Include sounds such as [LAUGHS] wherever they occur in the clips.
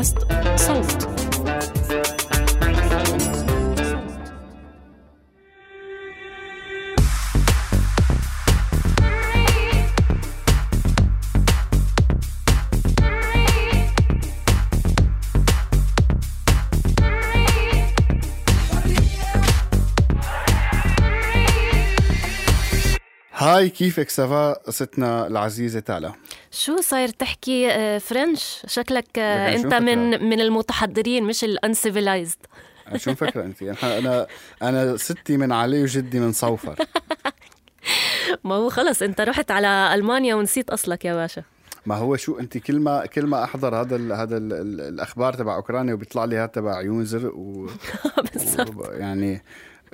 بودكاست صوت. هاي كيفك؟ سافا قصتنا العزيزة تالا. شو صاير تحكي آه، French؟ شكلك آه، انت من؟ من المتحضرين مش ال uncivilized شو مفكرة أنت؟ أنا أنا أنا ستي من علي وجدي من صوفر. [LAUGHS] ما هو خلص انت رحت على ألمانيا ونسيت أصلك يا باشا. ما هو شو أنت كل ما كل ما أحضر هذا ال هذا ال ال الأخبار تبع أوكرانيا وبيطلع لي هذا تبع عيون زرق [LAUGHS] و يعني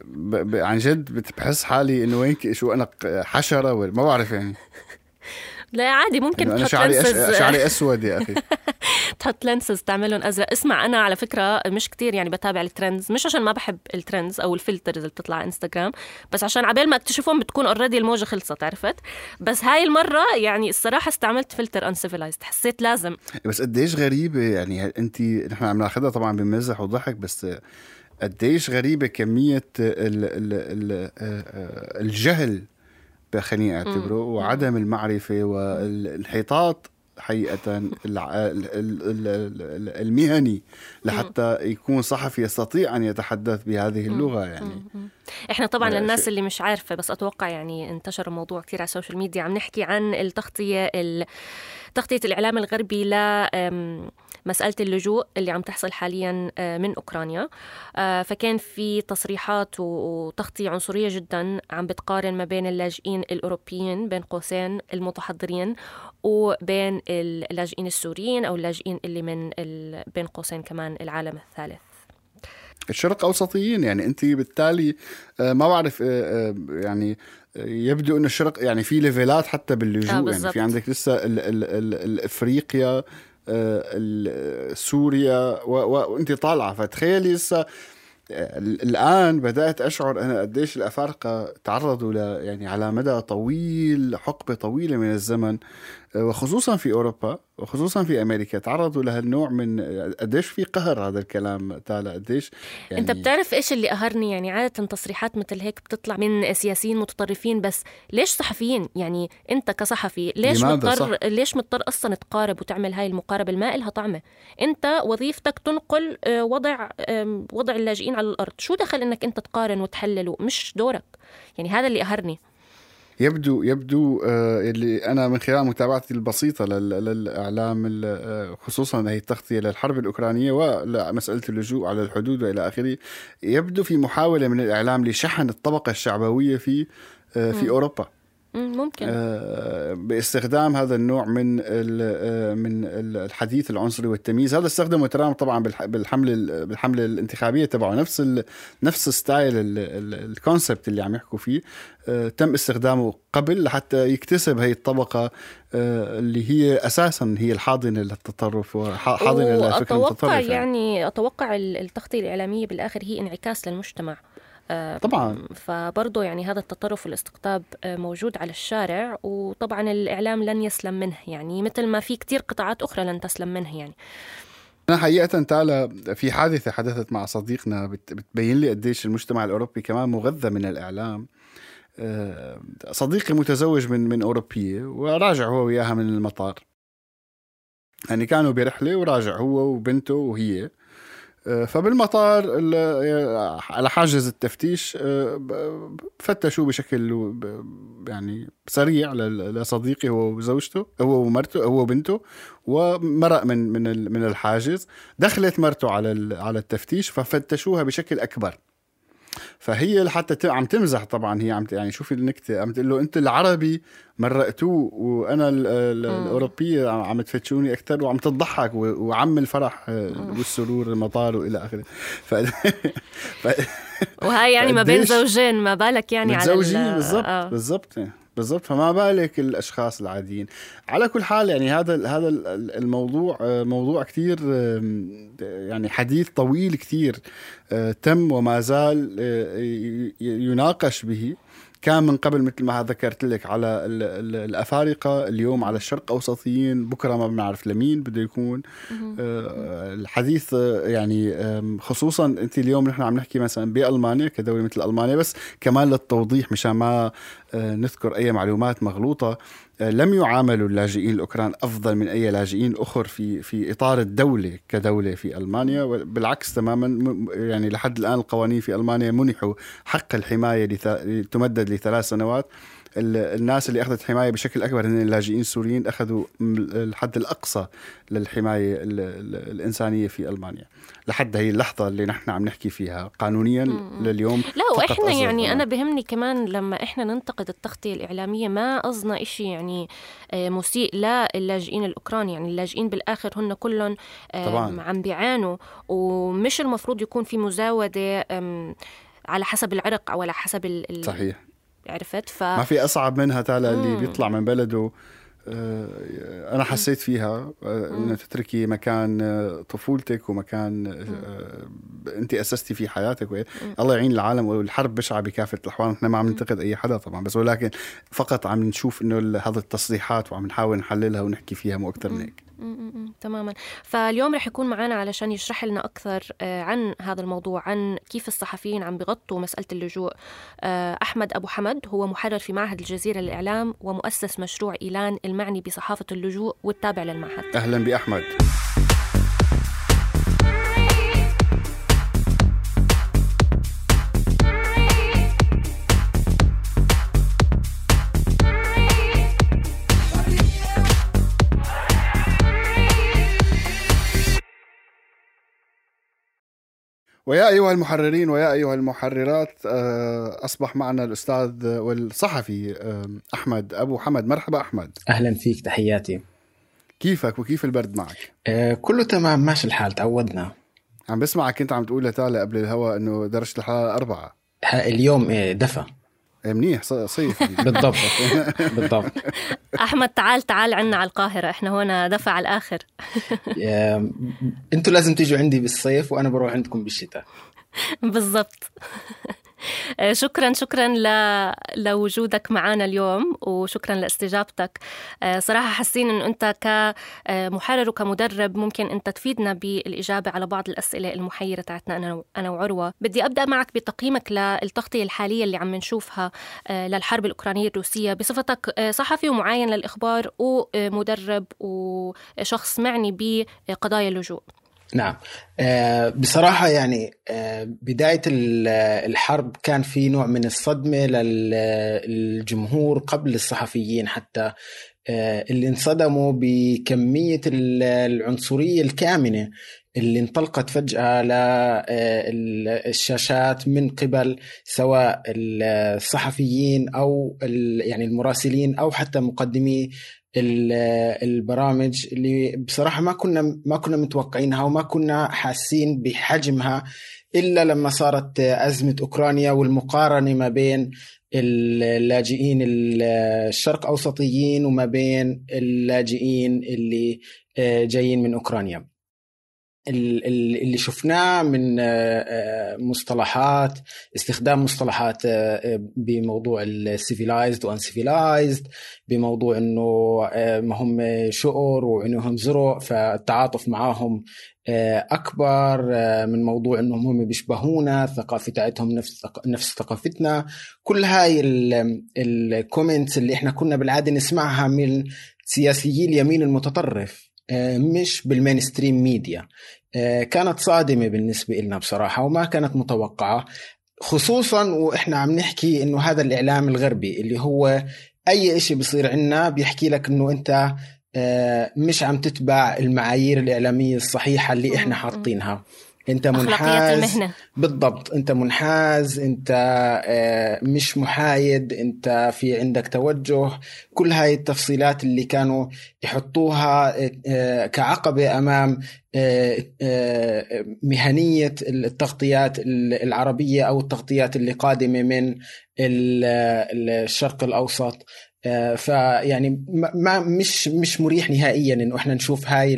ب... ب... عن جد بحس حالي إنه وين شو أنا حشرة ولا ما بعرف يعني. لا عادي ممكن تحط شعري أش... lenses شعري أسود يا أخي. [LAUGHS] تحط lenses تعملهم أزرق. اسمع أنا على فكرة مش كتير يعني بتابع ال trends مش عشان ما بحب ال trends أو ال filters اللي بتطلع على انستغرام بس عشان عبال ما اكتشفهم بتكون already الموجة خلصت عرفت؟ بس هاي المرة يعني الصراحة استعملت filter uncivilized حسيت لازم. بس قديش غريبة يعني انت نحن عم ناخذها طبعا بمزح وضحك بس قديش غريبة كمية ال... ال... ال... آه، الجهل خليني اعتبره وعدم المعرفة والانحطاط ال- المهني لحتى يكون صحفي يستطيع أن يتحدث بهذه اللغة يعني. إحنا طبعا للناس شيء. اللي مش عارفة بس أتوقع يعني انتشر الموضوع كثير على السوشيال ميديا عم نحكي عن التغطية ال- تغطية الإعلام الغربي لمساله اللجوء اللي عم تحصل حاليا آه، من أوكرانيا آه، فكان في تصريحات و- وتغطية عنصرية جدا عم بتقارن ما بين اللاجئين الأوروبيين بين قوسين المتحضرين وبين اللاجئين السوريين أو اللاجئين اللي من بين قوسين كمان العالم الثالث الشرق أوسطيين يعني أنت بالتالي آه، ما بعرف آه، آه، يعني آه، يبدو أن الشرق يعني في ليفلات حتى آه، باللجوء يعني بالضبط. في عندك لسه ال ال ال ال إفريقيا آه، ال- سوريا و- و- وانت طالعة فتخيلي لسه آه، الآن بدأت أشعر أنا قديش الأفارقة تعرضوا ل يعني على مدى طويل حقبة طويلة من الزمن. آه، وخصوصا في أوروبا وخصوصا في أمريكا تعرضوا لهالنوع من قديش في قهر هذا الكلام تالا؟ قديش يعني أنت بتعرف إيش اللي قهرني؟ يعني عادة تصريحات مثل هيك بتطلع من سياسيين متطرفين بس ليش صحفيين؟ يعني أنت كصحفي ليش؟ مضطر. ليش مضطر أصلا تقارب وتعمل هاي المقاربة؟ ما إلها طعمة. أنت وظيفتك تنقل آه، وضع وضع اللاجئين على الأرض. شو دخل إنك أنت تقارن وتحلل؟ مش دورك. يعني هذا اللي قهرني. يبدو يبدو آه، اللي أنا من خلال متابعتي البسيطة لل- للإعلام آه، خصوصا هي التغطية للحرب الأوكرانية ولمساله اللجوء على الحدود وإلى آخره يبدو في محاولة من الإعلام لشحن الطبقة الشعبوية في آه، في أوروبا. ممكن. آه، باستخدام هذا النوع من ال- آه، من ال- الحديث العنصري والتمييز. هذا استخدمه ترامب طبعا بالح- بالحملة ال- بالحملة الانتخابية تبعه. نفس ال نفس style ال concept اللي عم يحكوا فيه. آه، تم استخدامه قبل لحتى يكتسب هي الطبقة آه، اللي هي أساسا هي الحاضنة للتطرف وحاضنه للفكر وأتوقع المتطرف يعني أتوقع ال- التغطية الإعلامية بالآخر هي انعكاس للمجتمع. طبعا. فبرضه يعني هذا التطرف والاستقطاب آه، موجود على الشارع وطبعا الإعلام لن يسلم منه يعني مثل ما في كتير قطاعات أخرى لن تسلم منه يعني. أنا حقيقة تعالى في حادثة حدثت مع صديقنا بت- بتبين لي قديش المجتمع الأوروبي كمان مغذى من الإعلام. آه، صديقي متزوج من من أوروبية وراجع هو وياها من المطار. يعني كانوا برحلة وراجع هو وبنته وهي. آه، فبالمطار ال- على حاجز التفتيش آه، فتشوا بشكل يعني سريع لصديقي هو وزوجته هو ومرته هو وبنته ومرق من من من الحاجز. دخلت مرته على على التفتيش ففتشوها بشكل أكبر. فهي لحتى عم تمزح طبعا. هي عم يعني شوفي النكتة عم تقول له أنت العربي مرقتوه وأنا. الأوروبية عم تفتشوني أكثر وعم تضحك وعم الفرح آه، والسرور المطار وإلى آخره. ف... [LAUGHS] ف... وهي يعني ما بين زوجين ما بالك يعني على ال- متزوجين بالضبط. فما بالك الأشخاص العاديين. على كل حال يعني هذا هذا ال- الموضوع آه، موضوع كثير يعني حديث طويل كثير آه، تم وما زال آه، يناقش به. كان من قبل مثل ما ذكرت لك على ال ال الأفارقة اليوم على الشرق أوسطيين بكرة ما بنعرف لمين بده يكون. آه الحديث يعني خصوصا أنت اليوم نحن عم نحكي مثلا بألمانيا كدولة مثل ألمانيا بس كمان للتوضيح مشان ما آه نذكر أي معلومات مغلوطة. لم يعاملوا اللاجئين الأوكران أفضل من أي لاجئين أخر في في إطار الدولة كدولة في ألمانيا بالعكس تماما يعني لحد الآن القوانين في ألمانيا منحوا حق الحماية تمدد لثلاث سنوات. الناس اللي أخذت حمايه بشكل أكبر هن اللاجئين السوريين أخذوا الحد الأقصى للحماية الإنسانية في ألمانيا. لحد هي اللحظة اللي نحن عم نحكي فيها قانونيا لليوم لا وإحنا يعني أنا بهمني كمان لما إحنا ننتقد التغطية الإعلامية ما قصدنا شيء يعني آه، مسيء للاجئين الاوكران يعني اللاجئين بالآخر هن كلهم طبعا. عم بيعانوا. ومش المفروض يكون في مزاودة على حسب العرق أو على حسب ال صحيح. عرفت؟ ف ما في أصعب منها تالا اللي بيطلع من بلده. آه، أنا حسيت فيها آه، انه تتركي مكان آه، طفولتك ومكان أنت أسستي فيه حياتك. الله يعين العالم والحرب بشعة بكافة الأحوال. إحنا ما عم ننتقد أي حدا طبعا بس ولكن فقط عم نشوف إنه هذه التصريحات وعم نحاول نحللها ونحكي فيها مو أكثر من هيك. تماما. فاليوم رح يكون معنا علشان يشرح لنا أكثر آه، عن هذا الموضوع عن كيف الصحفيين عم بغطوا مسألة اللجوء. آه، أحمد أبو حمد هو محرر في معهد الجزيرة للإعلام ومؤسس مشروع إيلان المعني بصحافة اللجوء والتابع للمعهد. أهلا بأحمد. ويا أيها المحررين ويا أيها المحررات آه، أصبح معنا الأستاذ والصحفي أحمد أبو حمد. مرحبا أحمد. أهلا فيك تحياتي. كيفك وكيف البرد معك؟ آه كله تمام ماشي الحال تعودنا. عم بسمعك كنت عم تقول لتالا قبل الهواء إنه درجة الحرارة أربعة. اليوم إيه دفى. منيح صيف. [LAUGHS] بالضبط بالضبط. أحمد تعال تعال عنا على القاهرة إحنا هنا دفع على الآخر [LAUGHS] أنتوا لازم تيجوا عندي بالصيف وأنا بروح عندكم بالشتاء. بالضبط. [LAUGHS] شكرا شكرا ل... لوجودك معنا اليوم وشكرا لاستجابتك. آه، صراحة حاسين أنه أنت كمحرر وكمدرب ممكن أنت تفيدنا بالإجابة على بعض الأسئلة المحيرة تاعتنا أنا أنا وعروة. بدي أبدأ معك بتقييمك للتغطية الحالية اللي عم نشوفها آه، للحرب الأوكرانية الروسية. بصفتك صحفي ومعاين للإخبار ومدرب وشخص معني بقضايا اللجوء. نعم. آه، بصراحة يعني آه، بداية الحرب كان في نوع من الصدمة للجمهور قبل الصحفيين حتى آه، اللي انصدموا بكمية العنصرية الكامنة اللي انطلقت فجأة للشاشات من قبل سواء الصحفيين أو يعني المراسلين أو حتى مقدمي البرامج اللي بصراحة ما كنا ما كنا متوقعينها وما كنا حاسين بحجمها إلا لما صارت أزمة أوكرانيا والمقارنة ما بين اللاجئين الشرق أوسطيين وما بين اللاجئين اللي آه، جايين من أوكرانيا. اللي شفناه من آه، آه، مصطلحات استخدام مصطلحات آه، بموضوع ال civilized و uncivilized بموضوع إنه ما هم شقر وانهم زرق فالتعاطف معاهم أكبر من موضوع إنهم هم بيشبهونا الثقافة تاعتهم نفس نفس ثقافتنا. كل هاي ال comments اللي إحنا كنا بالعادة نسمعها من سياسيي اليمين المتطرف. مش بال mainstream media. آه، كانت صادمة بالنسبة لنا بصراحة وما كانت متوقعة خصوصا وإحنا عم نحكي إنه هذا الإعلام الغربي اللي هو أي شيء بصير عنا بيحكي لك إنه أنت آه، مش عم تتبع المعايير الإعلامية الصحيحة اللي إحنا حاطينها. انت منحاز. المهنة. بالضبط. انت منحاز انت آه، مش محايد انت في عندك توجه. كل هاي التفصيلات اللي كانوا يحطوها آه، كعقبة أمام آه، مهنية التغطيات العربية أو التغطيات اللي قادمة من الشرق الأوسط. فيعني ما مش مش مريح نهائيا إنه إحنا نشوف هاي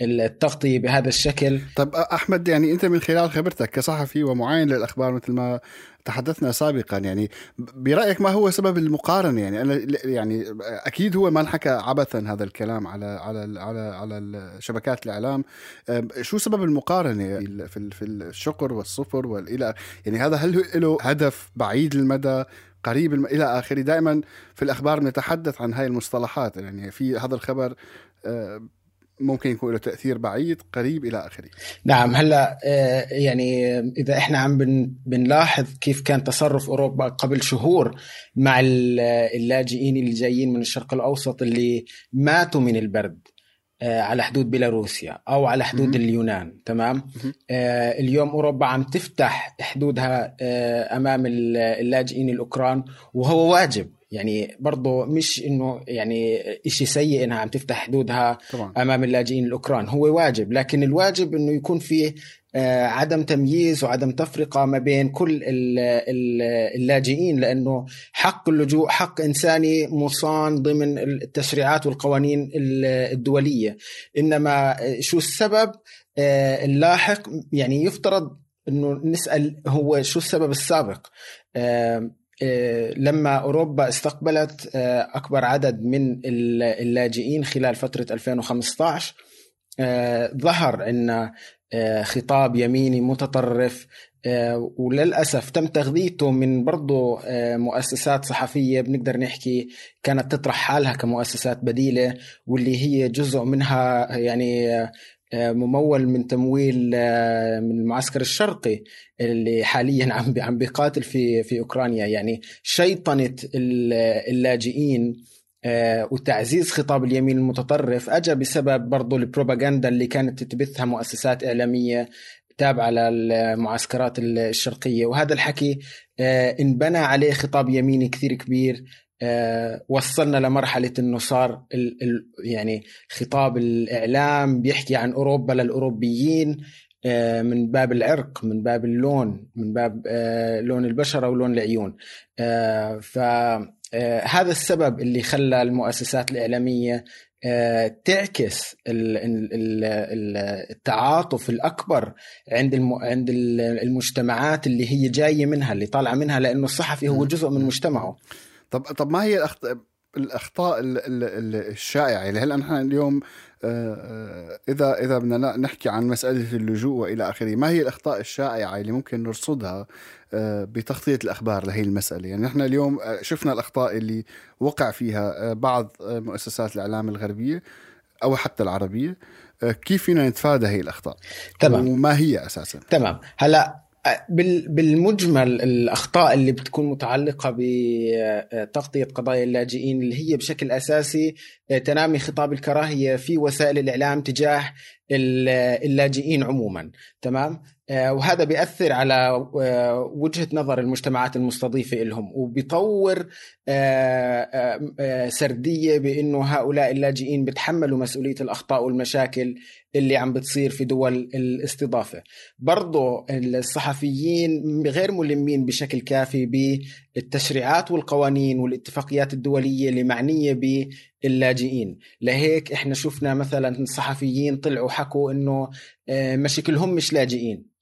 التغطية بهذا الشكل. طب أحمد يعني أنت من خلال خبرتك كصحفي ومعاين للأخبار مثل ما تحدثنا سابقا يعني برأيك ما هو سبب المقارنة؟ يعني أنا يعني أكيد هو ما انحكى عبثا هذا الكلام على على على على شبكات الإعلام. شو سبب المقارنة في في الشقر والصفر والى يعني هذا هل له هدف بعيد المدى قريب الم... إلى آخره؟ دائما في الأخبار نتحدث عن هاي المصطلحات يعني في هذا الخبر ممكن يكون له تأثير بعيد قريب إلى آخره. نعم هلا آه، يعني إذا إحنا عم بنلاحظ كيف كان تصرف أوروبا قبل شهور مع اللاجئين اللي جايين من الشرق الأوسط اللي ماتوا من البرد آه، على حدود بيلاروسيا أو على حدود م- اليونان تمام؟ آه، اليوم أوروبا عم تفتح حدودها أمام اللاجئين الأوكران وهو واجب. يعني برضه مش إنه يعني شيء سيء إنها عم تفتح حدودها طبعا. أمام اللاجئين الأوكران. هو واجب لكن الواجب إنه يكون فيه آه، عدم تمييز وعدم تفرقة ما بين كل اللاجئين لأنه حق اللجوء حق إنساني مصان ضمن التشريعات والقوانين الدولية. إنما شو السبب؟ آه، اللاحق يعني يفترض إنه نسأل هو شو السبب السابق؟ آه، لما أوروبا استقبلت آه، أكبر عدد من اللاجئين خلال فترة 2015 آه، ظهر إن خطاب يميني متطرف وللأسف تم تغذيته من برضه مؤسسات صحفية بنقدر نحكي كانت تطرح حالها كمؤسسات بديلة واللي هي جزء منها يعني ممول من تمويل آه، من المعسكر الشرقي اللي حاليا عم عم بيقاتل في في أوكرانيا. يعني شيطنة اللاجئين آه، وتعزيز خطاب اليمين المتطرف اجى بسبب برضه البروباغندا اللي كانت تبثها مؤسسات إعلامية تابعة للمعسكرات الشرقية. وهذا الحكي آه، انبنى عليه خطاب يميني كثير كبير آه، وصلنا لمرحلة أنه صار ال ال يعني خطاب الإعلام بيحكي عن أوروبا للأوروبيين آه، من باب العرق من باب اللون من باب آه، لون البشرة ولون العيون. فهذا السبب اللي خلى المؤسسات الإعلامية تعكس التعاطف الأكبر عند عند المجتمعات اللي هي جاية منها اللي طالعة منها لأنه الصحفي هو جزء من مجتمعه. طب طب ما هي الأخطاء الاخطاء الشائعة؟ يعني هلا نحن اليوم إذا إذا بدنا نحكي عن مسألة اللجوء وإلى آخره ما هي الأخطاء الشائعة اللي ممكن نرصدها بتغطية الأخبار لهي المسألة؟ يعني نحن اليوم شفنا الأخطاء اللي وقع فيها بعض مؤسسات الإعلام الغربية أو حتى العربية كيف فينا نتفادى هي الأخطاء؟ تمام. وما هي أساسا؟ تمام. هلأ بالمجمل الأخطاء اللي بتكون متعلقة بتغطيه قضايا اللاجئين اللي هي بشكل أساسي تنامي خطاب الكراهية في وسائل الإعلام تجاه اللاجئين عموما تمام؟ آه، وهذا بيأثر على آه، وجهة نظر المجتمعات المستضيفة لهم وبيطور آه، سردية بأنه هؤلاء اللاجئين بتحملوا مسؤولية الأخطاء والمشاكل اللي عم بتصير في دول الاستضافة. برضو الصحفيين غير ملمين بشكل كافي بالتشريعات والقوانين والاتفاقيات الدولية اللي معنية باللاجئين. لهيك إحنا شفنا مثلا صحفيين طلعوا حكوا إنه مشاكلهم مش لاجئين.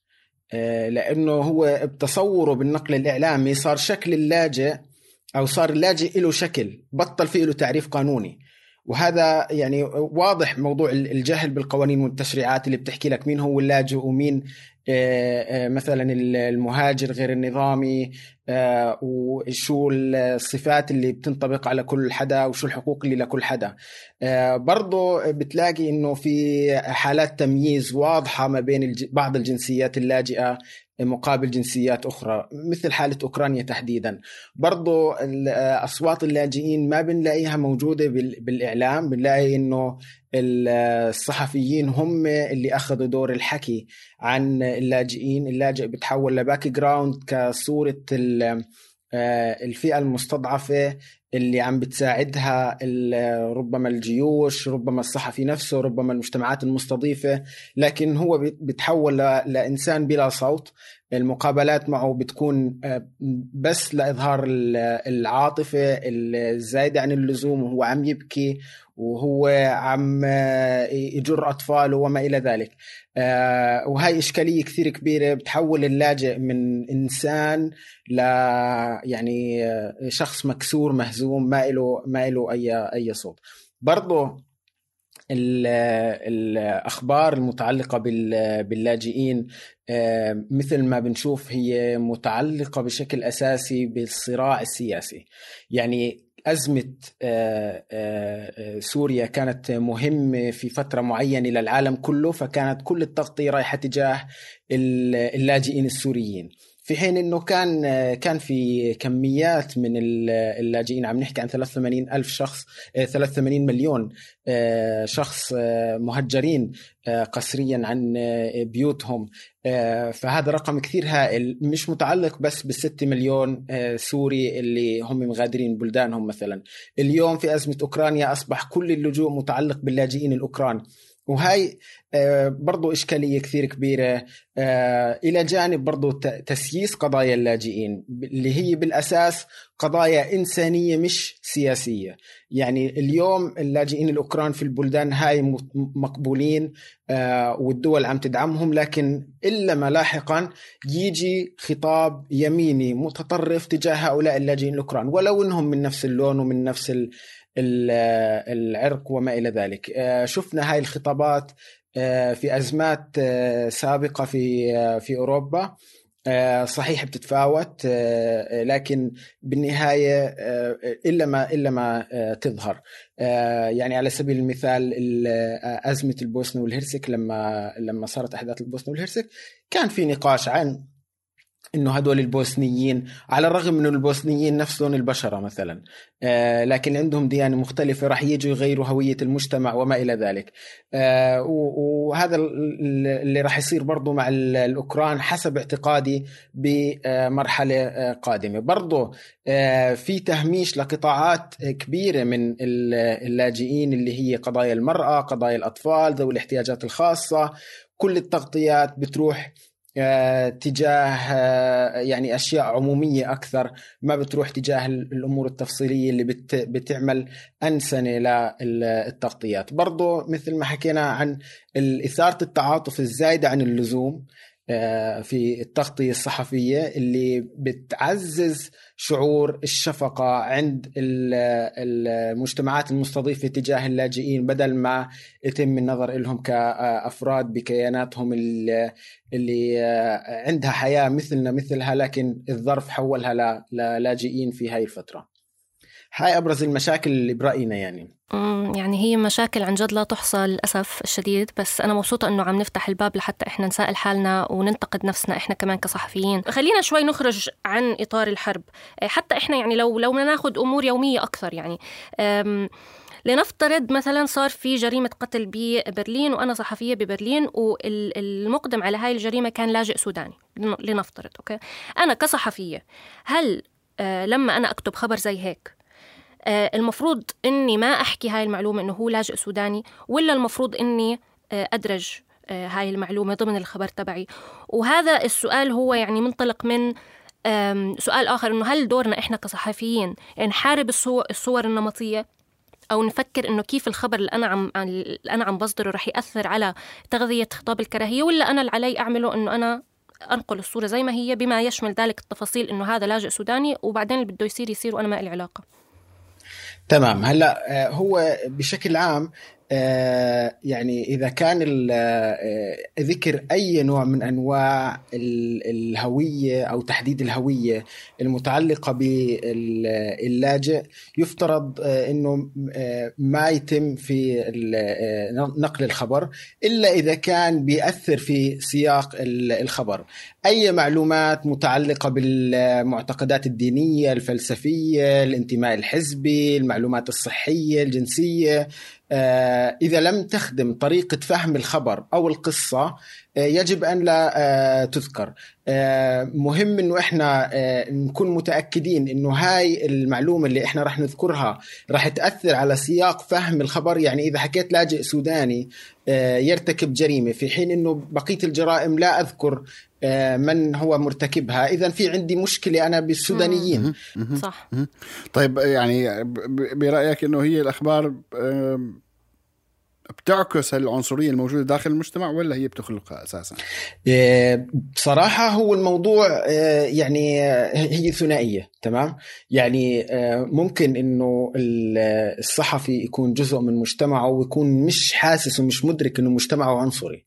آه، لأنه هو بتصوره بالنقل الإعلامي صار شكل اللاجئ أو صار اللاجئ له شكل بطل فيه له تعريف قانوني. وهذا يعني واضح موضوع الجهل بالقوانين والتشريعات اللي بتحكي لك مين هو اللاجئ ومين آه، آه، مثلا المهاجر غير النظامي وشو الصفات اللي بتنطبق على كل حدا وشو الحقوق اللي لكل حدا. برضه بتلاقي إنه في حالات تمييز واضحة ما بين بعض الجنسيات اللاجئة مقابل جنسيات أخرى مثل حالة أوكرانيا تحديدا. برضو أصوات اللاجئين ما بنلاقيها موجودة بالإعلام بنلاقي أنه الصحفيين هم اللي أخذوا دور الحكي عن اللاجئين. اللاجئ بتحول لباك جراوند كصورة الفئة المستضعفة اللي عم بتساعدها ربما الجيوش ربما الصحفي نفسه ربما المجتمعات المستضيفة. لكن هو بيتحول لإنسان بلا صوت. المقابلات معه بتكون آه، بس لإظهار العاطفة الزايدة عن اللزوم وهو عم يبكي وهو عم آه، يجر أطفاله وما إلى ذلك. آه، وهي إشكالية كثير كبيرة بتحول اللاجئ من إنسان ل يعني شخص مكسور مهزوم ما له ما له أي أي صوت. برضه الأخبار المتعلقة باللاجئين آه، مثل ما بنشوف هي متعلقة بشكل أساسي بالصراع السياسي. يعني أزمة آه، آه، سوريا كانت مهمة في فترة معينة للعالم كله فكانت كل التغطية رايحة تجاه اللاجئين السوريين. في حين إنه كان كان في كميات من اللاجئين عم نحكي عن 83 ألف شخص 83 آه، مليون آه، شخص آه، مهجرين قسريا عن بيوتهم. فهذا رقم كثير هائل مش متعلق بس بالستة مليون سوري اللي هم مغادرين بلدانهم مثلا. اليوم في أزمة أوكرانيا أصبح كل اللجوء متعلق باللاجئين الأوكران. وهي آه، برضو إشكالية كثير كبيرة. آه، إلى جانب برضو تسييس قضايا اللاجئين اللي هي بالأساس قضايا إنسانية مش سياسية. يعني اليوم اللاجئين الأوكران في البلدان هاي مقبولين آه، والدول عم تدعمهم لكن إلا ما لاحقا يجي خطاب يميني متطرف تجاه هؤلاء اللاجئين الأوكران ولو أنهم من نفس اللون ومن نفس العرق وما إلى ذلك. آه، شفنا هاي الخطابات آه، في أزمات آه، سابقة في في أوروبا. صحيح بتتفاوت لكن بالنهاية إلا ما إلا ما تظهر. يعني على سبيل المثال أزمة البوسنة والهرسك لما لما صارت أحداث البوسنة والهرسك كان في نقاش عن إنه هدول البوسنيين على الرغم انه البوسنيين نفسهم البشرة مثلا. آه لكن عندهم ديانة مختلفة راح يجوا يغيروا هويه المجتمع وما إلى ذلك. آه وهذا اللي راح يصير برضه مع الأوكران حسب اعتقادي بمرحلة آه قادمة. برضه آه في تهميش لقطاعات كبيرة من اللاجئين اللي هي قضايا المرأة قضايا الأطفال ذوي الاحتياجات الخاصة. كل التغطيات بتروح تجاه آه، يعني أشياء عمومية أكثر ما بتروح تجاه الأمور التفصيلية اللي بت بتعمل أنسنة للتغطيات برضو مثل ما حكينا عن إثارة التعاطف الزايدة عن اللزوم آه، في التغطية الصحفية اللي بتعزز شعور الشفقة عند المجتمعات المستضيفة تجاه اللاجئين بدل ما يتم النظر لهم كأفراد بكياناتهم اللي آه، عندها حياة مثلنا مثلها لكن الظرف حولها للاجئين في هاي الفترة. هاي أبرز المشاكل اللي برأينا يعني. يعني هي مشاكل عن جد لا تحصى للأسف الشديد بس أنا مبسوطة إنه عم نفتح الباب لحتى إحنا نسائل حالنا وننتقد نفسنا إحنا كمان كصحفيين. خلينا شوي نخرج عن إطار الحرب. إيه، حتى إحنا يعني لو لو ناخذ أمور يومية أكثر يعني. لنفترض مثلا صار في جريمة قتل ببرلين وأنا صحفية ببرلين والمقدم على هاي الجريمة كان لاجئ سوداني. لنفترض أوكي؟ أنا كصحفية هل آه، لما أنا أكتب خبر زي هيك آه، المفروض إني ما أحكي هاي المعلومة إنه هو لاجئ سوداني ولا المفروض إني آه، أدرج آه، هاي المعلومة ضمن الخبر تبعي. وهذا السؤال هو يعني منطلق من سؤال آخر إنه هل دورنا إحنا كصحفيين نحارب الصور النمطية؟ أو نفكر إنه كيف الخبر اللي أنا عم اللي أنا عم بصدره رح يأثر على تغذية خطاب الكراهية ولا أنا اللي علي أعمله إنه أنا أنقل الصورة زي ما هي بما يشمل ذلك التفاصيل إنه هذا لاجئ سوداني وبعدين اللي بده يصير يصير وأنا ما لي علاقة. تمام. هلأ آه، هو بشكل عام يعني إذا كان آه، ذكر أي نوع من أنواع الهوية أو تحديد الهوية المتعلقة باللاجئ يفترض إنه ما يتم في نقل الخبر إلا إذا كان بيأثر في سياق الخبر. أي معلومات متعلقة بالمعتقدات الدينية الفلسفية الانتماء الحزبي المعلومات الصحية الجنسية إذا لم تخدم طريقة فهم الخبر أو القصة يجب أن لا تذكر. مهم أنه إحنا نكون متأكدين أنه هاي المعلومة اللي إحنا رح نذكرها رح تأثر على سياق فهم الخبر. يعني إذا حكيت لاجئ سوداني يرتكب جريمة في حين أنه بقية الجرائم لا أذكر من هو مرتكبها. اذا في عندي مشكلة أنا بالسودانيين. صح. طيب يعني برأيك إنه هي الأخبار بتعكس العنصرية الموجودة داخل المجتمع ولا هي بتخلقها أساسا؟ بصراحة هو الموضوع يعني هي ثنائية تمام؟ يعني ممكن إنه الصحفي يكون جزء من مجتمعه ويكون مش حاسس ومش مدرك إنه مجتمعه عنصري.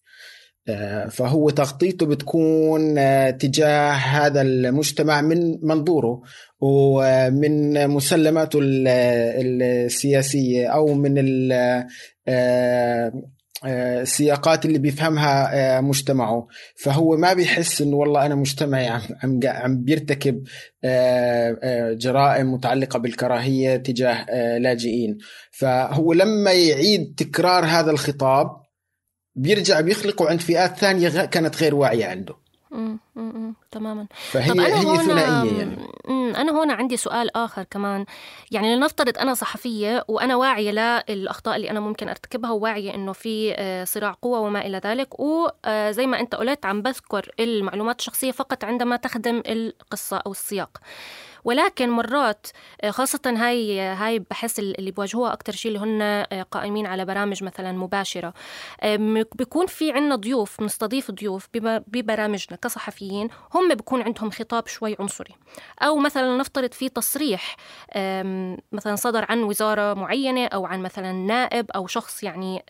فهو تغطيته بتكون تجاه هذا المجتمع من منظوره ومن مسلماته السياسية أو من السياقات اللي بيفهمها مجتمعه. فهو ما بيحس إنه والله أنا مجتمعي عم عم بيرتكب جرائم متعلقة بالكراهية تجاه لاجئين. فهو لما يعيد تكرار هذا الخطاب بيرجع بيخلقه عند فئات ثانية كانت غير واعية عنده مم. مم. تماما فهي طب أنا هي ثنائية يعني أنا هون عندي سؤال آخر كمان يعني لنفترض أنا صحفية وأنا واعية للأخطاء اللي أنا ممكن أرتكبها وواعية إنه في صراع قوة وما إلى ذلك وزي ما أنت قلت عم بذكر المعلومات الشخصية فقط عندما تخدم القصة أو السياق ولكن مرات خاصة هاي هاي بحس اللي بواجهوها أكثر شيء اللي هن قائمين على برامج مثلا مباشرة. بيكون في عنا ضيوف بنستضيف ضيوف ببرامجنا كصحفيين هم بيكون عندهم خطاب شوي عنصري. أو مثلا نفترض في تصريح مثلا صدر عن وزارة معينة أو عن مثلا نائب أو شخص يعني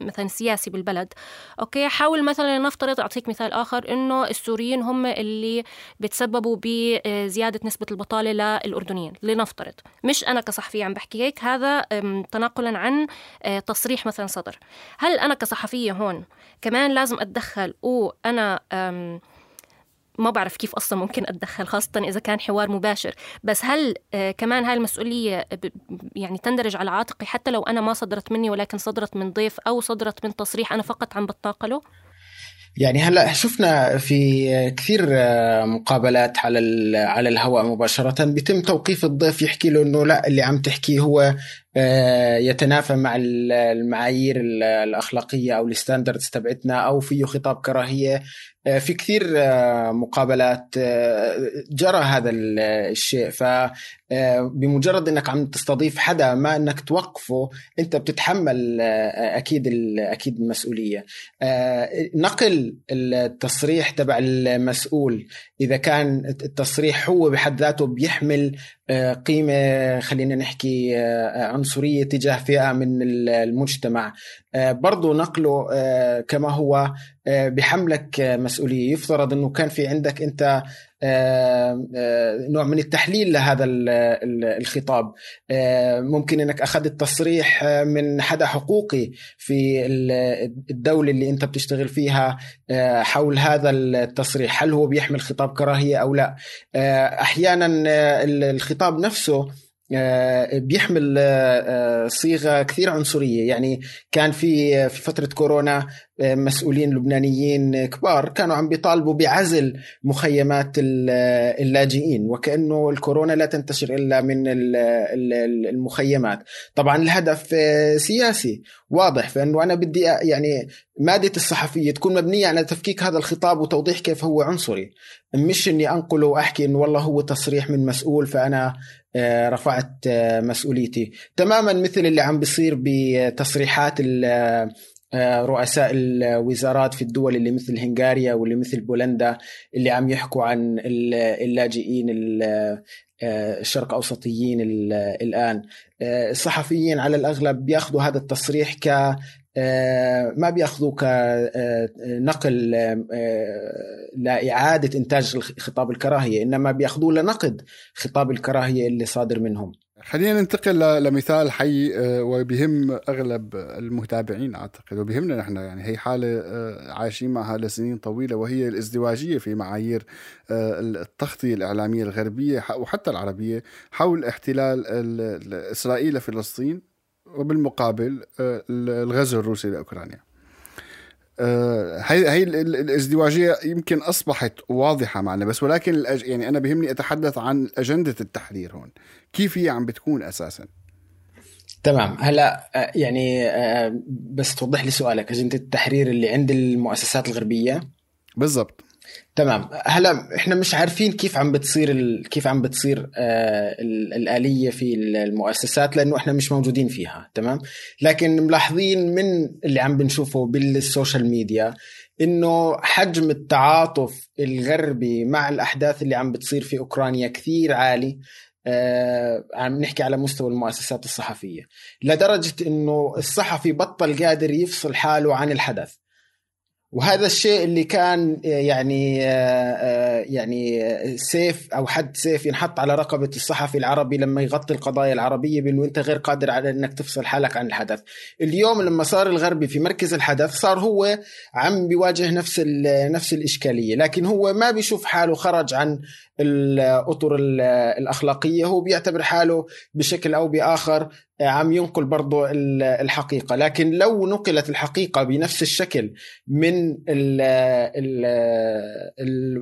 مثلا سياسي بالبلد. أوكي حاول مثلا نفترض أعطيك مثال آخر إنه السوريين هم اللي بتسببوا بزيادة نسبة البطالة. البطالة للأردنيين لنفترض. مش أنا كصحفية عم بحكي هيك هذا تناقلا عن تصريح مثلا صدر. هل أنا كصحفية هون كمان لازم أتدخل؟ وأنا ما بعرف كيف أصلا ممكن أتدخل خاصة إذا كان حوار مباشر. بس هل كمان هاي المسؤولية يعني تندرج على عاتقي حتى لو أنا ما صدرت مني ولكن صدرت من ضيف أو صدرت من تصريح أنا فقط عم بتناقله؟ يعني هلا شفنا في كثير مقابلات على على الهواء مباشرة بيتم توقيف الضيف يحكي له إنه لا اللي عم تحكيه هو يتنافى مع المعايير الأخلاقية أو الستاندردز تبعتنا أو فيه خطاب كراهية. في كثير مقابلات جرى هذا الشيء. فبمجرد إنك عم تستضيف حدا ما إنك توقفه أنت بتتحمل أكيد أكيد المسؤولية. نقل التصريح تبع المسؤول إذا كان التصريح هو بحد ذاته بيحمل قيمة خلينا نحكي عنصرية تجاه فئة من المجتمع. برضو نقله كما هو بحملك مسؤولية. يفترض أنه كان في عندك أنت نوع من التحليل لهذا الخطاب. ممكن إنك أخذت تصريح من حدا حقوقي في الدولة اللي أنت بتشتغل فيها حول هذا التصريح. هل هو بيحمل خطاب كراهية أو لا؟ أحيانا الخطاب نفسه بيحمل صيغة كثير عنصرية. يعني كان في في فترة كورونا مسؤولين لبنانيين كبار كانوا عم بيطالبوا بعزل مخيمات اللاجئين وكأنه الكورونا لا تنتشر إلا من المخيمات. طبعا الهدف سياسي واضح. فإنه أنا بدي يعني مادة الصحفية تكون مبنية على تفكيك هذا الخطاب وتوضيح كيف هو عنصري مش إني انقله وأحكي إنه والله هو تصريح من مسؤول فأنا رفعت مسؤوليتي. تماما مثل اللي عم بيصير بتصريحات رؤساء الوزارات في الدول اللي مثل هنغاريا واللي مثل بولندا اللي عم يحكوا عن اللاجئين الشرق أوسطيين الآن. الصحفيين على الأغلب بياخذوا هذا التصريح ك ما بياخذوه كنقل لإعادة إنتاج خطاب الكراهية إنما بيأخذوه لنقد خطاب الكراهية اللي صادر منهم. خلينا ننتقل لمثال حي وبهم أغلب المتابعين أعتقد وبهمنا نحن يعني هي حالة عايشين معها لسنين طويلة وهي الازدواجية في معايير التغطية الإعلامية الغربية وحتى العربية حول احتلال إسرائيل لفلسطين. وبالمقابل آه، الغزو الروسي لأوكرانيا. آه، هي هي الازدواجية يمكن أصبحت واضحة معنا بس ولكن الأج... يعني أنا بهمني أتحدث عن أجندة التحرير هون. كيف هي عم بتكون أساسا؟ تمام. هلا آه، يعني بس توضح لي سؤالك. اجنده التحرير اللي عند المؤسسات الغربية بالضبط. تمام. هلا إحنا مش عارفين كيف عم بتصير ال... كيف عم بتصير آه الآلية في المؤسسات لأنه إحنا مش موجودين فيها تمام؟ لكن ملاحظين من اللي عم بنشوفه بالسوشيال ميديا إنه حجم التعاطف الغربي مع الأحداث اللي عم بتصير في أوكرانيا كثير عالي آه عم نحكي على مستوى المؤسسات الصحفية. لدرجة إنه الصحفي بطل قادر يفصل حاله عن الحدث. وهذا الشيء اللي كان يعني آه، آه، يعني سيف أو حد سيف ينحط على رقبة الصحفي العربي لما يغطي القضايا العربية بانه أنت غير قادر على إنك تفصل حالك عن الحدث. اليوم لما صار الغربي في مركز الحدث صار هو عم بيواجه نفس نفس الإشكالية، لكن هو ما بيشوف حاله خرج عن الأطر الأخلاقية، هو بيعتبر حاله بشكل أو بآخر عم ينقل برضو الحقيقة. لكن لو نقلت الحقيقة بنفس الشكل من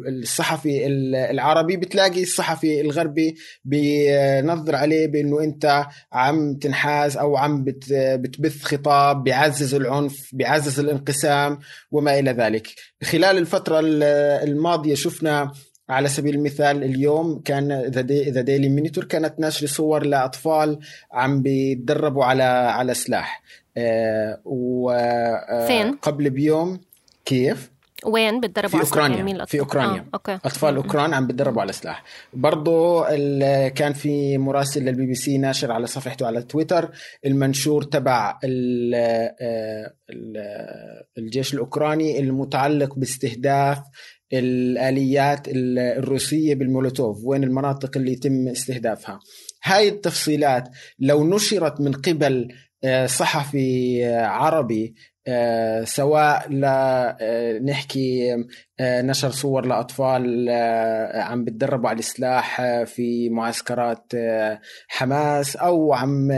الصحفي العربي بتلاقي الصحفي الغربي بينظر عليه بأنه أنت عم تنحاز أو عم بتبث خطاب بيعزز العنف بيعزز الانقسام وما إلى ذلك. خلال الفترة الماضية شفنا على سبيل المثال اليوم كان The Daily Monitor كانت نشر صور لأطفال عم بيتدربوا على على سلاح. آه وقبل آه بيوم. كيف؟ وين بتدربوا في أوكرانيا. في أوكرانيا. آه، أوكي. أطفال أوكران عم بتدربوا على سلاح. برضه كان في مراسل للبي بي سي ناشر على صفحته على تويتر. المنشور تبع آه، الجيش الأوكراني المتعلق باستهداف الآليات الروسية بالمولوتوف وين المناطق اللي يتم استهدافها. هاي التفصيلات لو نشرت من قبل آه، صحفي آه، عربي آه، سواء لنحكي نشر صور لأطفال عم بتدربوا على السلاح في معسكرات حماس أو عم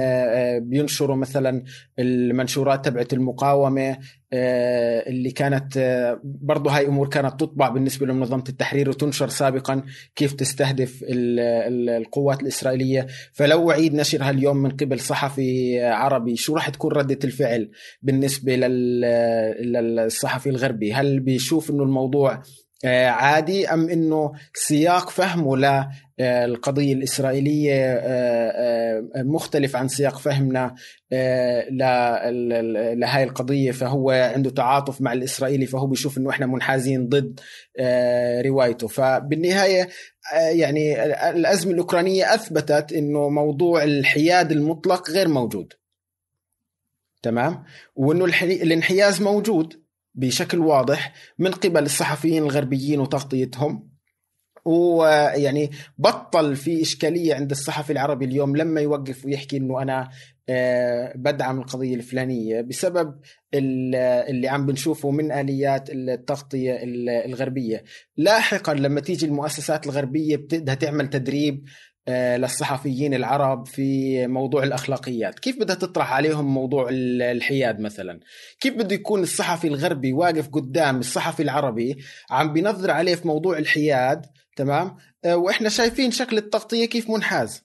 بينشروا مثلا المنشورات تبعت المقاومة آه، اللي كانت آه، برضه هاي أمور كانت تطبع بالنسبة لمنظمه التحرير وتنشر سابقا كيف تستهدف القوات الإسرائيلية. فلو أعيد نشرها اليوم من قبل صحفي عربي شو راح تكون ردة الفعل بالنسبة للصحفي الغربي؟ هل بيشوف إنه الموضوع آه، عادي؟ أم إنه سياق فهمه للقضيه الإسرائيلية آه، آه، مختلف عن سياق فهمنا لهي القضية. فهو عنده تعاطف مع الإسرائيلي فهو بيشوف إنه إحنا منحازين ضد روايته. فبالنهاية يعني الأزمة الأوكرانية أثبتت إنه موضوع الحياد المطلق غير موجود. تمام؟ وإنه الانحياز موجود. بشكل واضح من قبل الصحفيين الغربيين وتغطيتهم. ويعني بطل في إشكالية عند الصحفي العربي اليوم لما يوقف ويحكي أنه أنا آه، بدعم القضية الفلانية بسبب اللي عم بنشوفه من آليات التغطية الغربية. لاحقا لما تيجي المؤسسات الغربية بدها تعمل تدريب للصحفيين العرب في موضوع الأخلاقيات، كيف بدها تطرح عليهم موضوع الحياد مثلا؟ كيف بده يكون الصحفي الغربي واقف قدام الصحفي العربي عم بينظر عليه في موضوع الحياد، تمام؟ آه، وإحنا شايفين شكل التغطية كيف منحاز.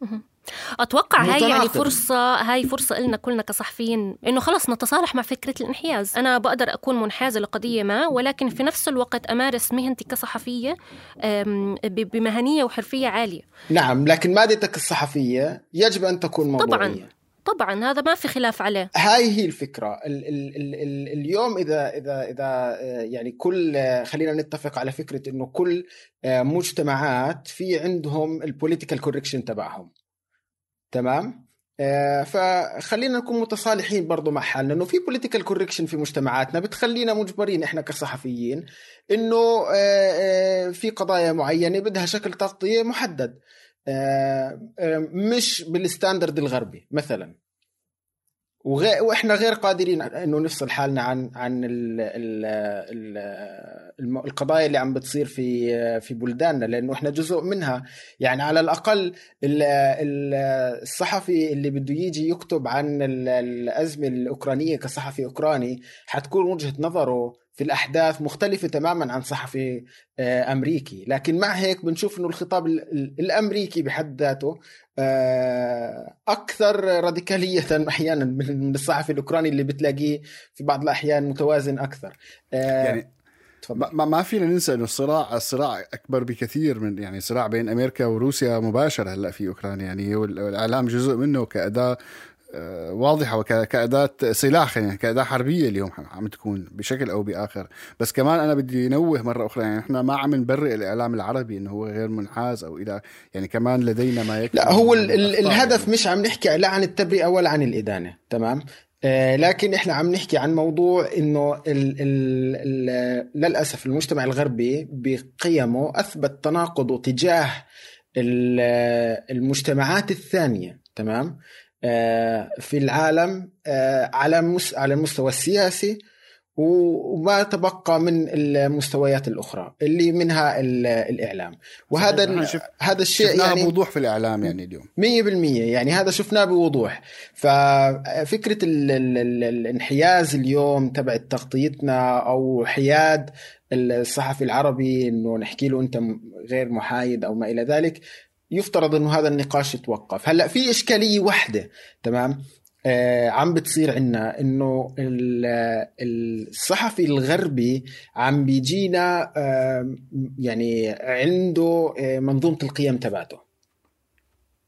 [LAUGHS] أتوقع هاي يعني فرصة هاي فرصة لنا كلنا كصحفيين إنه خلص نتصالح مع فكرة الانحياز. أنا بقدر أكون منحازة لقضية ما ولكن في نفس الوقت أمارس مهنتي كصحفية بمهنية وحرفية عالية. نعم لكن مادتك الصحفية يجب أن تكون موضوعية. طبعا طبعا هذا ما في خلاف عليه. هاي هي الفكرة. ال ال ال ال اليوم إذا إذا إذا آه، يعني كل آه، خلينا نتفق على فكرة إنه كل آه، مجتمعات في عندهم ال political correction تبعهم. تمام؟ آه فخلينا نكون متصالحين برضو مع حالنا إنه في political correction في مجتمعاتنا بتخلينا مجبرين إحنا كصحفيين إنه آه آه في قضايا معينة بدها شكل تغطية محدد. آه، آه، مش بالستاندرد الغربي مثلا. وغير وإحنا غير قادرين إنه نفصل حالنا عن عن ال ال ال القضايا اللي عم بتصير في في بلداننا لأنه إحنا جزء منها. يعني على الأقل الصحفي اللي بده يجي يكتب عن الأزمة الأوكرانية كصحفي أوكراني حتكون وجهة نظره في الأحداث مختلفة تماما عن صحفي آه، أمريكي. لكن مع هيك بنشوف إنه الخطاب الأمريكي بحد ذاته آه، أكثر راديكالية [LAUGHS] أحيانا من الصحفي الأوكراني اللي بتلاقيه في بعض الأحيان متوازن أكثر. آه، يعني ما ما فينا ننسى إنه الصراع الصراع أكبر بكثير من يعني صراع بين أمريكا وروسيا مباشر هلأ في أوكرانيا. يعني والاعلام جزء منه كأداة واضحة وكاداه سلاح يعني كأداة حربية اليوم عم تكون بشكل أو بآخر. بس كمان أنا بدي انوه مرة أخرى يعني إحنا ما عم نبرئ الإعلام العربي إنه هو غير منحاز أو إلى يعني كمان لدينا ما يكفي لا هو ال ال الهدف يعني. مش عم نحكي لا عن التبرئة ولا عن الإدانة تمام؟ آه لكن إحنا عم نحكي عن موضوع إنه ال ال ال للأسف المجتمع الغربي بقيمه أثبت تناقضه تجاه المجتمعات الثانية تمام؟ آه، في العالم آه، على على المستوى السياسي وما تبقى من المستويات الأخرى اللي منها الإعلام. وهذا شف... هذا الشيء يعني بوضوح في الإعلام يعني اليوم. 100% يعني هذا شفناه بوضوح. ففكرة ال... ال... ال... الانحياز اليوم تبع تغطيتنا أو حياد الصحفي العربي إنه نحكي له أنت غير محايد أو ما إلى ذلك يفترض أنه هذا النقاش يتوقف. هلأ في إشكالية واحدة تمام؟ آه عم بتصير عنا إنه الصحفي الغربي عم بيجينا آه يعني عنده آه منظومة القيم تبعته.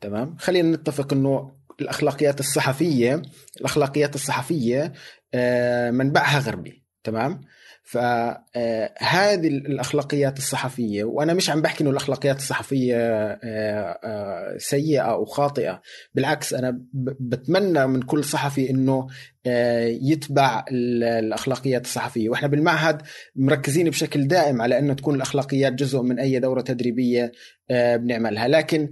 تمام؟ خلينا نتفق إنه الأخلاقيات الصحفية الأخلاقيات الصحفية آه منبعها غربي. تمام؟ فهذه الأخلاقيات الصحفية وأنا مش عم بحكي إنه الأخلاقيات الصحفية آه، آه، سيئة أو خاطئة. بالعكس أنا بتمنى من كل صحفي إنه آه، يتبع الأخلاقيات الصحفية. وإحنا بالمعهد مركزين بشكل دائم على إنه تكون الأخلاقيات جزء من أي دورة تدريبية بنعملها. لكن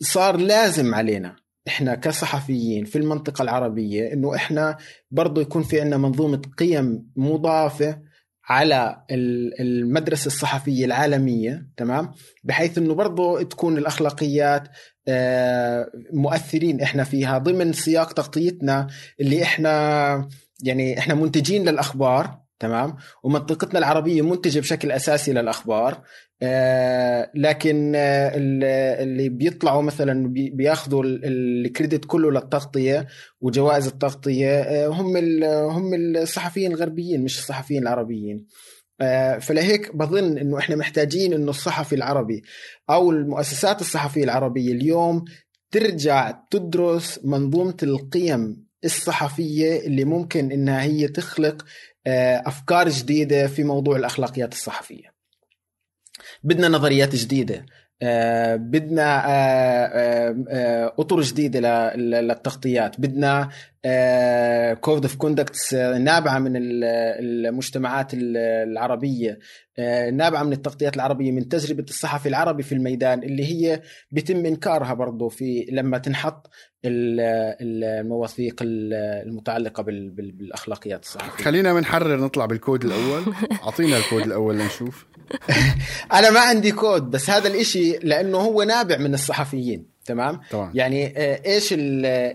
صار لازم علينا إحنا كصحفيين في المنطقة العربية إنه إحنا برضو يكون في عندنا منظومة قيم مضافة على المدرسة الصحفية العالمية تمام؟ بحيث إنه برضه تكون الأخلاقيات آه، مؤثرين إحنا فيها ضمن سياق تغطيتنا اللي إحنا يعني إحنا منتجين للأخبار تمام؟ ومنطقتنا العربية منتجة بشكل أساسي للأخبار. آه لكن آه اللي بيطلعوا مثلا بياخذوا الكريدت كله للتغطية وجوائز التغطية آه هم هم الصحفيين الغربيين مش الصحفيين العربيين. فلهيك بظن إنه إحنا محتاجين إنه الصحفي العربي أو المؤسسات الصحفية العربية اليوم ترجع تدرس منظومة القيم الصحفية اللي ممكن إنها هي تخلق أفكار جديدة في موضوع الأخلاقيات الصحفية. بدنا نظريات جديدة. آه، بدنا آه، أطر جديدة للتغطيات. بدنا code of conducts نابعة من المجتمعات العربية. نابعة من التغطيات العربية من تجربة الصحفي العربي في الميدان اللي هي بيتم إنكارها برضه في لما تنحط المواثيق المتعلقة بالأخلاقيات الصحفية. خلينا بنحرر نطلع بالكود الأول. [LAUGHS] أعطينا الكود الأول لنشوف. [LAUGHS] أنا ما عندي كود بس هذا الإشي لأنه هو نابع من الصحفيين تمام؟ طبعا. يعني آه، إيش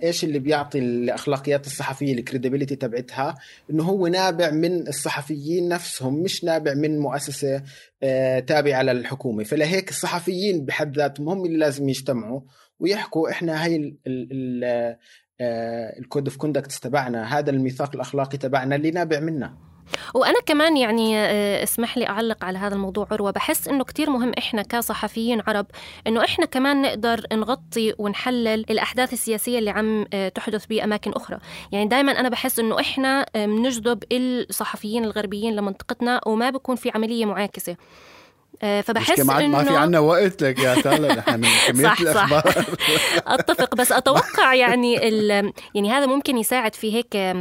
إيش اللي بيعطي الأخلاقيات الصحفية ال credibility تبعتها؟ إنه هو نابع من الصحفيين نفسهم مش نابع من مؤسسة آه، تابعة للحكومة. فلهيك الصحفيين بحد ذاتهم هم اللي لازم يجتمعوا ويحكوا إحنا هاي ال code of conduct تبعنا هذا الميثاق الأخلاقي تبعنا اللي نابع منا. وأنا كمان يعني آه، اسمح لي أعلق على هذا الموضوع عروة. بحس إنه كتير مهم إحنا كصحفيين عرب إنه إحنا كمان نقدر نغطي ونحلل الأحداث السياسية اللي عم آه، تحدث بأماكن أخرى. يعني دائما أنا بحس إنه إحنا آه، بنجذب الصحفيين الغربيين لمنطقتنا وما بكون في عملية معاكسة. آه، فبحس انه ما في عنا وقت لك يا [LAUGHS] تالا نحن من كمية صح الأخبار صح. أتفق بس أتوقع يعني يعني هذا ممكن يساعد في هيك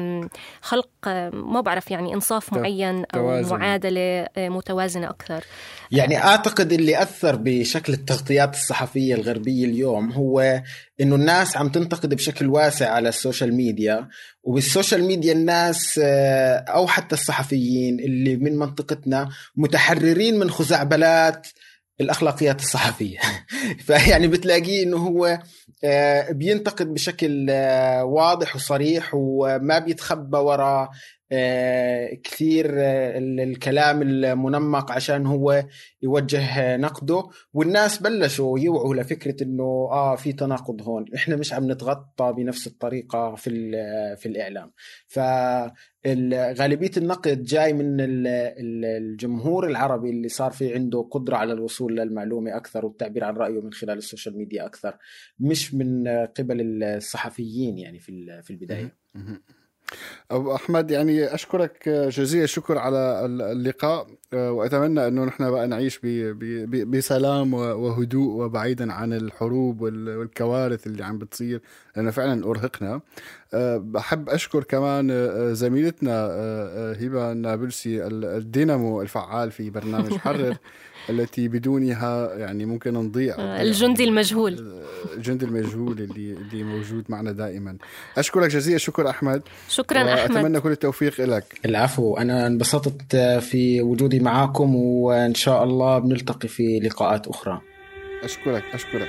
خلق ما بعرف يعني إنصاف معين أو توازن. معادلة آه، متوازنة أكثر يعني أعتقد اللي أثر بشكل التغطيات الصحفية الغربية اليوم هو إنه الناس عم تنتقد بشكل واسع على ال social media وبال social media الناس آه، أو حتى الصحفيين اللي من منطقتنا متحررين من خزعبلات الأخلاقيات الصحفية. [LAUGHS] فيعني بتلاقيه إنه هو آه، بينتقد بشكل آه، واضح وصريح وما بيتخبى وراء كثير الكلام المنمق عشان هو يوجه نقده. والناس بلشوا يوعوا لفكرة إنه آه في تناقض هون. إحنا مش عم نتغطى بنفس الطريقة في في الإعلام. ف غالبية النقد جاي من الجمهور العربي اللي صار في عنده قدرة على الوصول للمعلومة أكثر والتعبير عن رأيه من خلال السوشيال ميديا أكثر مش من قبل الصحفيين يعني في في البداية. أبو أحمد يعني أشكرك جزيل الشكر على اللقاء وأتمنى أنه نحن بقى نعيش بسلام وهدوء وبعيدا عن الحروب والكوارث اللي عم بتصير. لأنه فعلا أرهقنا. بحب أشكر كمان زميلتنا هبة النابلسي الدينامو الفعال في برنامج حرر. [LAUGHS] التي بدونها يعني ممكن نضيع. آه، الجندي المجهول. الجندي المجهول اللي اللي موجود معنا دائما. أشكرك جزيلا شكر أحمد. شكرا أحمد. اتمنى كل التوفيق لك. العفو. أنا انبسطت في وجودي معكم وإن شاء الله بنلتقي في لقاءات أخرى. أشكرك أشكرك.